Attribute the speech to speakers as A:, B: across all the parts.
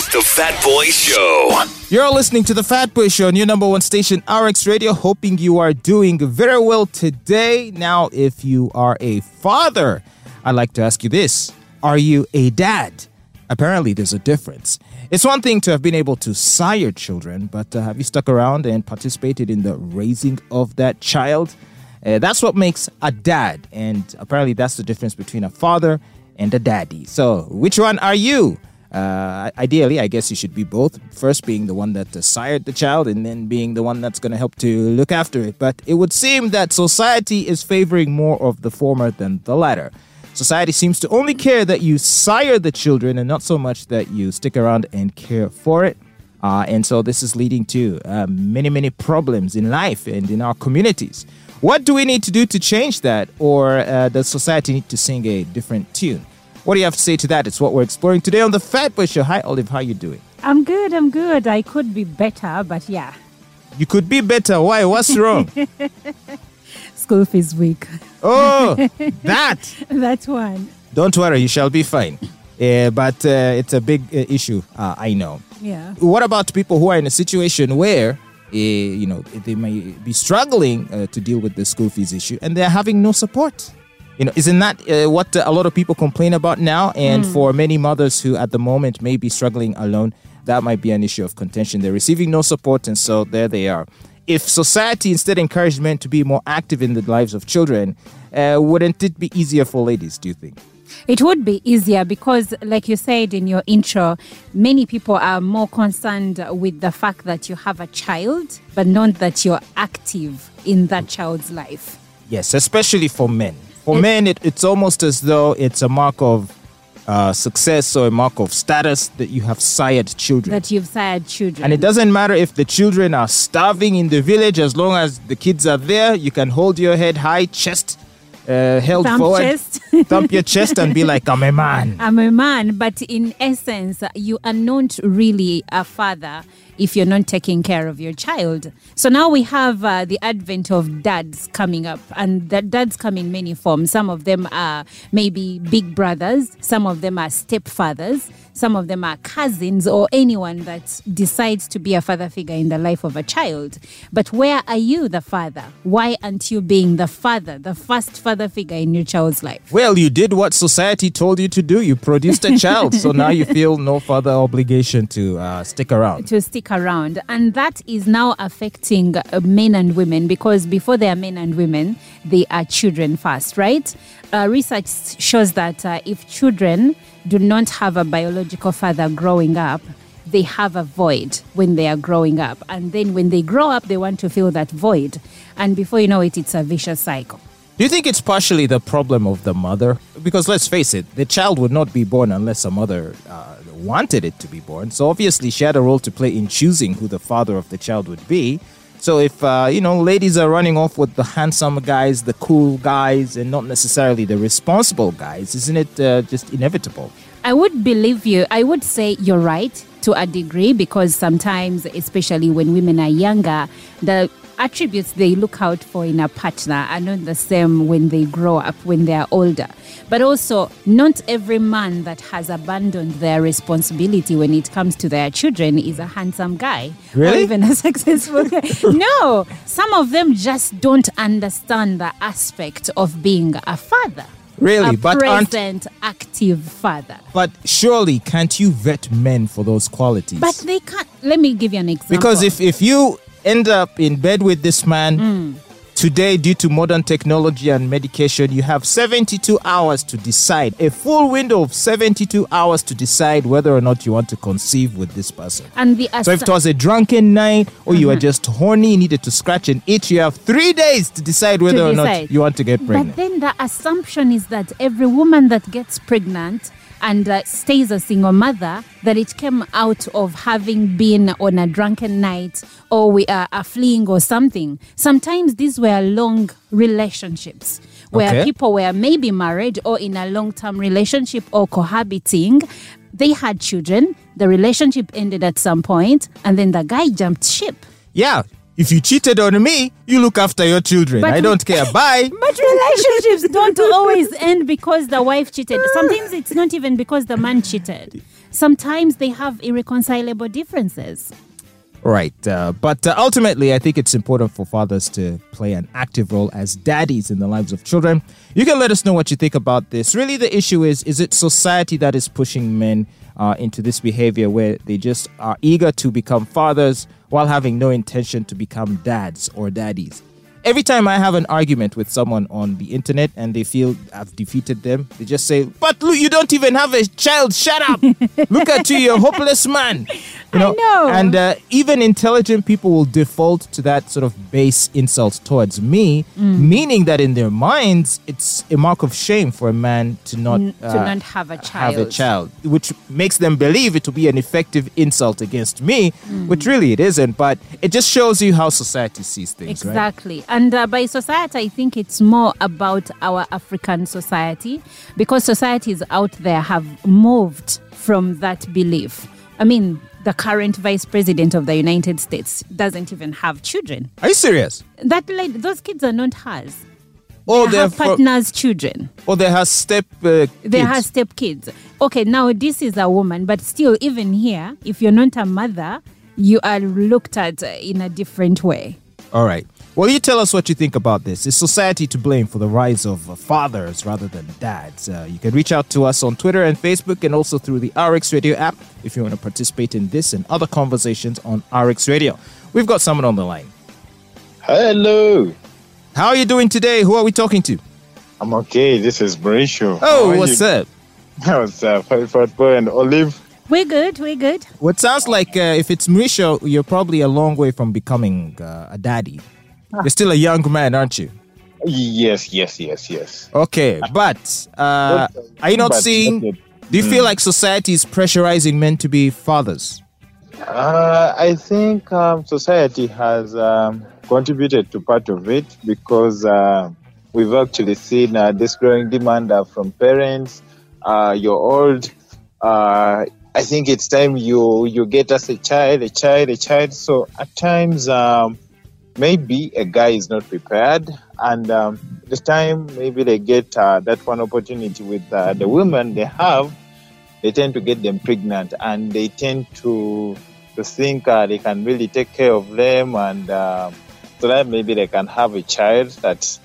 A: The, Fat Boy Show.
B: You're listening to the Fat Boy Show on your number one station, RX Radio. Hoping you are doing very well today. Now, if you are a father, I'd like to ask you this: Are you a dad? Apparently, there's a difference. It's one thing to have been able to sire children, but uh, have you stuck around and participated in the raising of that child? Uh, that's what makes a dad, and apparently, that's the difference between a father and a daddy. So, which one are you? Uh, ideally, I guess you should be both. First, being the one that uh, sired the child, and then being the one that's going to help to look after it. But it would seem that society is favoring more of the former than the latter. Society seems to only care that you sire the children and not so much that you stick around and care for it. Uh, and so this is leading to uh, many, many problems in life and in our communities. What do we need to do to change that? Or uh, does society need to sing a different tune? What do you have to say to that? It's what we're exploring today on the Fat Boy Show. Hi, Olive. How you doing?
C: I'm good. I'm good. I could be better, but yeah.
B: You could be better. Why? What's wrong?
C: School fees week.
B: oh, that.
C: That's one.
B: Don't worry. You shall be fine. Uh, but uh, it's a big uh, issue. Uh, I know.
C: Yeah.
B: What about people who are in a situation where, uh, you know, they may be struggling uh, to deal with the school fees issue and they're having no support? You know, isn't that uh, what a lot of people complain about now? And for many mothers who at the moment may be struggling alone, that might be an issue of contention. They're receiving no support, and so there they are. If society instead encouraged men to be more active in the lives of children, uh, wouldn't it be easier for ladies, do you think?
C: It would be easier because, like you said in your intro, many people are more concerned with the fact that you have a child, but not that you're active in that child's life.
B: Yes, especially for men. For
C: It-
B: men, it, it's almost as though it's a mark of uh, success or a mark of status that you have sired children.
C: That you've sired children.
B: and it doesn't matter if the children are starving in the village, as long as the kids are there, you can hold your head high, chest uh, held
C: Thumb
B: forward,
C: chest.
B: thump your chest, and be like, I'm a man.
C: I'm a man, but in essence, you are not really a father if you're not taking care of your child. So now we have uh, the advent of dads coming up, and that dads come in many forms. Some of them are maybe big brothers, some of them are stepfathers, some of them are cousins, or anyone that decides to be a father figure in the life of a child. But where are you, the father? Why aren't you being the father, the first father figure in your child's life?
B: Well, you did what society told you to do. You produced a child, so now you feel no further obligation to uh, stick around.
C: to stick around. And that is now affecting uh, men and women because before they are men and women, they are children first, right? Uh, research shows that uh, if children do not have a biological father growing up, they have a void when they are growing up. And then when they grow up, they want to fill that void. And before you know it, it's a vicious cycle.
B: Do you think it's partially the problem of the mother? Because let's face it, the child would not be born unless a mother uh, wanted it to be born. So obviously, she had a role to play in choosing who the father of the child would be. So if uh, you know, ladies are running off with the handsome guys, the cool guys, and not necessarily the responsible guys, isn't it uh, just inevitable?
C: I would believe you. I would say you're right to a degree because sometimes, especially when women are younger, the attributes they look out for in a partner are not the same when they grow up, when they are older. But also, not every man that has abandoned their responsibility when it comes to their children is a handsome guy or even a successful guy. no, some of them just don't understand the aspect of being a father.
B: Really,
C: a
B: but aren't
C: present, active father.
B: but surely can't you vet men for those qualities?
C: But they can't. Let me give you an example.
B: Because if, if you end up in bed with this man
C: Hmm.
B: Today, due to modern technology and medication, you have 72 hours to decide a full window of 72 hours to decide whether or not you want to conceive with this person.
C: and the
B: So if it was a drunken night or you were
C: Mm-hmm.
B: just horny, needed to scratch and itch, you have three days to decide whether or not you want to get pregnant.
C: but then the assumption is that every woman that gets pregnant and uh, stays a single mother that it came out of having been on a drunken night or we are a fleeing or something. Sometimes these were long relationships where
B: Okay.
C: people were maybe married or in a long-term relationship or cohabiting. They had children. The relationship ended at some point and then the guy jumped ship.
B: Yeah, if you cheated on me, you look after your children.
C: But
B: I don't care. Bye.
C: But relationships don't always end because the wife cheated. Sometimes it's not even because the man cheated. sometimes they have irreconcilable differences.
B: Right. Uh, but uh, ultimately, I think it's important for fathers to play an active role as daddies in the lives of children. You can let us know what you think about this. Really, the issue is is it society that is pushing men uh, into this behavior where they just are eager to become fathers while having no intention to become dads or daddies? Every time I have an argument with someone on the internet and they feel I've defeated them, they just say, But look, you don't even have a child. Shut up. look at you, you're a hopeless man. You
C: I know.
B: And uh, even intelligent people will default to that sort of base insult towards me,
C: Mm.
B: meaning that in their minds, it's a mark of shame for a man to not,
C: N- to
B: uh,
C: not have a
B: have a
C: child.
B: child, which makes them believe it to be an effective insult against me,
C: Mm.
B: which really it isn't. But it just shows you how society sees things, right?
C: Exactly. And uh, by society, I think it's more about our African society because societies out there have moved from that belief. I mean, the current vice president of the United States doesn't even have children.
B: Are you serious?
C: That lady, those kids are not hers.
B: Oh,
C: they have partners' children.
B: Oh, they have step. Uh,
C: They have step kids. Okay, now this is a woman, but still, even here, if you're not a mother, you are looked at in a different way.
B: All right. Well, you tell us what you think about this. Is society to blame for the rise of uh, fathers rather than dads? Uh, you can reach out to us on Twitter and Facebook and also through the RX Radio app if you want to participate in this and other conversations on RX Radio. We've got someone on the line.
D: Hello.
B: How are you doing today? Who are we talking to?
D: I'm okay. This is Mauricio.
B: Oh, what's up?
D: What's up? Fat Boy and Olive.
C: We're good, we're good.
B: What sounds like uh, if it's Mauricio, you're probably a long way from becoming uh, a daddy. You're still a young man, aren't you?
D: Yes, yes, yes, yes.
B: Okay, but uh, are you not
D: But-
B: seeing? Do you feel like society is pressurizing men to be fathers?
D: Uh, I think um, society has um, contributed to part of it because uh, we've actually seen uh, this growing demand uh, from parents. Uh, you're old. Uh, I think it's time you you get us a child, a child, a child. So at times, um, maybe a guy is not prepared, and um, this time maybe they get uh, that one opportunity with uh, the women they have they tend to get them pregnant and they tend to to think uh, they can really take care of them and uh, so that maybe they can have a child that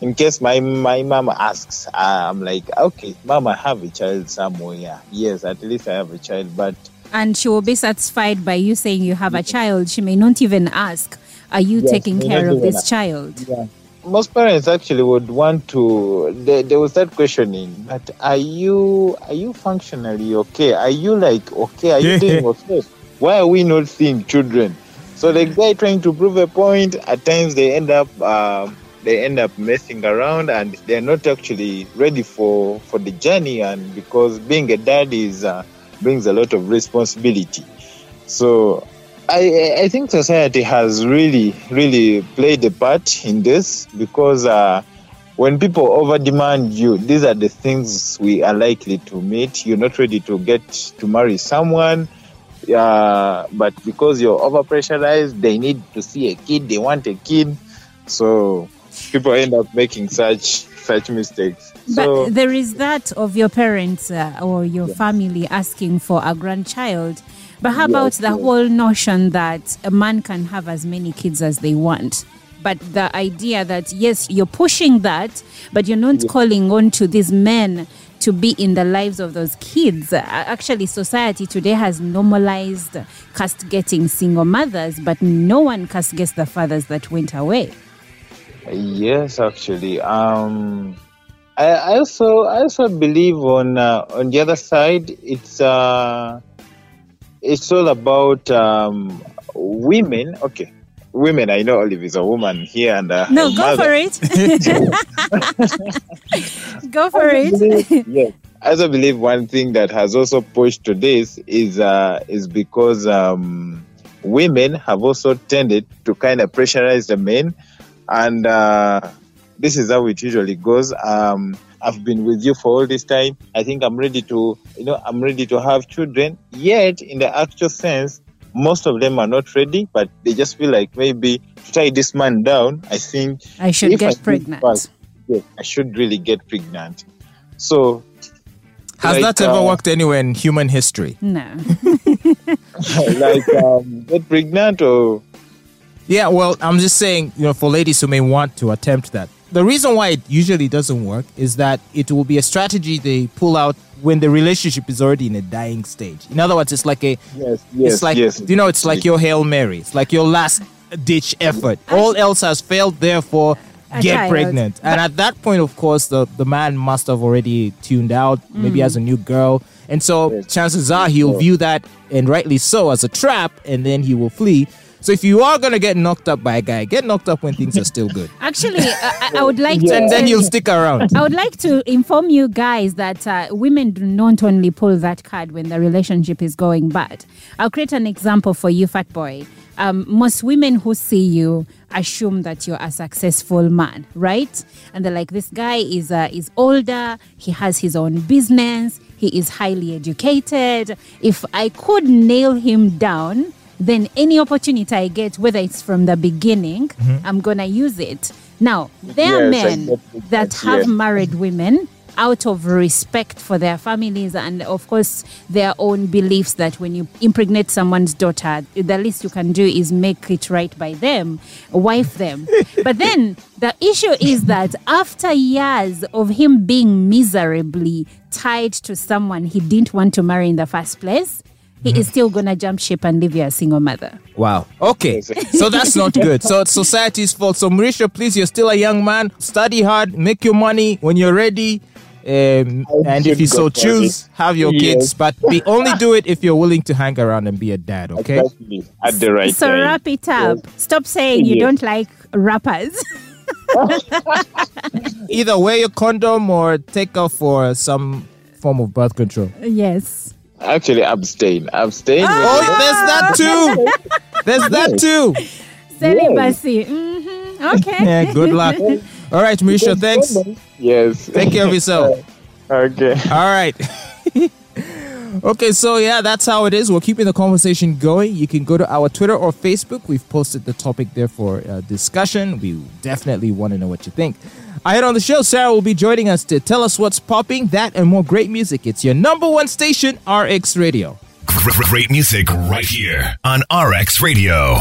D: in case my my mom asks uh, i'm like okay mom i have a child somewhere yes at least i have a child but
C: And she will be satisfied by you saying you have a child. She may not even ask, Are you
D: Yes,
C: taking care of this
D: ask.
C: child?
D: most parents actually would want to they, they will start questioning but are you are you functionally okay? Are you like okay? Are you doing okay? Why are we not seeing children? So the guy trying to prove a point at times they end up um, they end up messing around and they're not actually ready for for the journey and because being a dad is uh, brings a lot of responsibility. So I, I think society has really, really played a part in this because uh, when people over demand you, these are the things we are likely to meet. You're not ready to get to marry someone, uh, but because you're over pressurized, they need to see a kid, they want a kid. So people end up making such such mistakes. So,
C: but there is that of your parents uh, or your family asking for a grandchild. But how about the whole notion that a man can have as many kids as they want? But the idea that, yes, you're pushing that, but you're not calling on to these men to be in the lives of those kids. Actually, society today has normalized castigating single mothers, but no one castigates the fathers that went away.
D: Yes, actually. Um, I, I also I also believe on uh, on the other side, it's uh, it's all about um, women. Okay, women. I know Olive is a woman here, and uh,
C: No, go
D: mother.
C: for it. go for it.
D: yes. as I also believe one thing that has also pushed to this is uh, is because um, women have also tended to kind of pressurize the men, and uh, this is how it usually goes. Um, I've been with you for all this time. I think I'm ready to, you know, I'm ready to have children. Yet, in the actual sense, most of them are not ready, but they just feel like maybe to tie this man down. I think
C: I should
D: if I
C: get pregnant.
D: birth, yes, I should really get pregnant. So
B: Has
D: Like,
B: that ever
D: uh,
B: worked anywhere in human history?
C: No.
D: like um, get pregnant or
B: Yeah, well, I'm just saying, you know, for ladies who may want to attempt that. The reason why it usually doesn't work is that it will be a strategy they pull out when the relationship is already in a dying stage. In other words, it's like a
D: yes, yes,
B: it's like
D: yes.
B: you know, it's like your Hail Mary. It's like your last ditch effort. All else has failed, therefore
C: A
B: get
C: child.
B: pregnant. And at that point, of course, the, the man must have already tuned out, maybe mm. has a new girl. And so
D: Yes.
B: chances are he'll view that, and rightly so, as a trap, and then he will flee. So if you are gonna get knocked up by a guy, get knocked up when things are still good.
C: Actually, I, I- I would like to.
B: And then you'll stick around.
C: I would like to inform you guys that uh, women do not only pull that card when the relationship is going bad. I'll create an example for you, fat boy. Um, most women who see you assume that you're a successful man, right? And they're like, this guy is uh, is older. He has his own business. He is highly educated. If I could nail him down, then any opportunity I get, whether it's from the beginning, mm-hmm. I'm gonna use it. Now, there are
D: Yes, I
C: men that have
D: yes.
C: married women out of respect for their families and of course their own beliefs that when you impregnate someone's daughter the least you can do is make it right by them wife them but then the issue is that after years of him being miserably tied to someone he didn't want to marry in the first place he is still gonna jump ship and leave you a single mother
B: Wow. Okay. So that's not good. So it's society's fault. So Mauricio, please, you're still a young man. Study hard, make your money when you're ready. Um, and if you so
D: should go for
B: choose,
D: it.
B: have your
D: Yes.
B: kids, but be only do it if you're willing to hang around and be a dad. Okay.
D: Exactly. At the right
C: so
D: time.
C: wrap it up stop saying you don't like rappers
B: Either wear your condom or take off for some form of birth control.
C: yes
D: Actually, abstain. Abstain.
B: Oh, there's that too. There's that too.
C: Celibacy. hmm Okay.
B: Yeah. Good luck. All right, Mauricio. Thanks.
D: Yes.
B: Take care of yourself.
D: Okay.
B: All right. okay, so yeah, that's how it is. We're keeping the conversation going. You can go to our Twitter or Facebook. We've posted the topic there for uh, discussion. We definitely want to know what you think. Ahead on the show, Sarah will be joining us to tell us what's popping, that and more great music. It's your number one station, RX Radio.
A: Great music right here on RX Radio.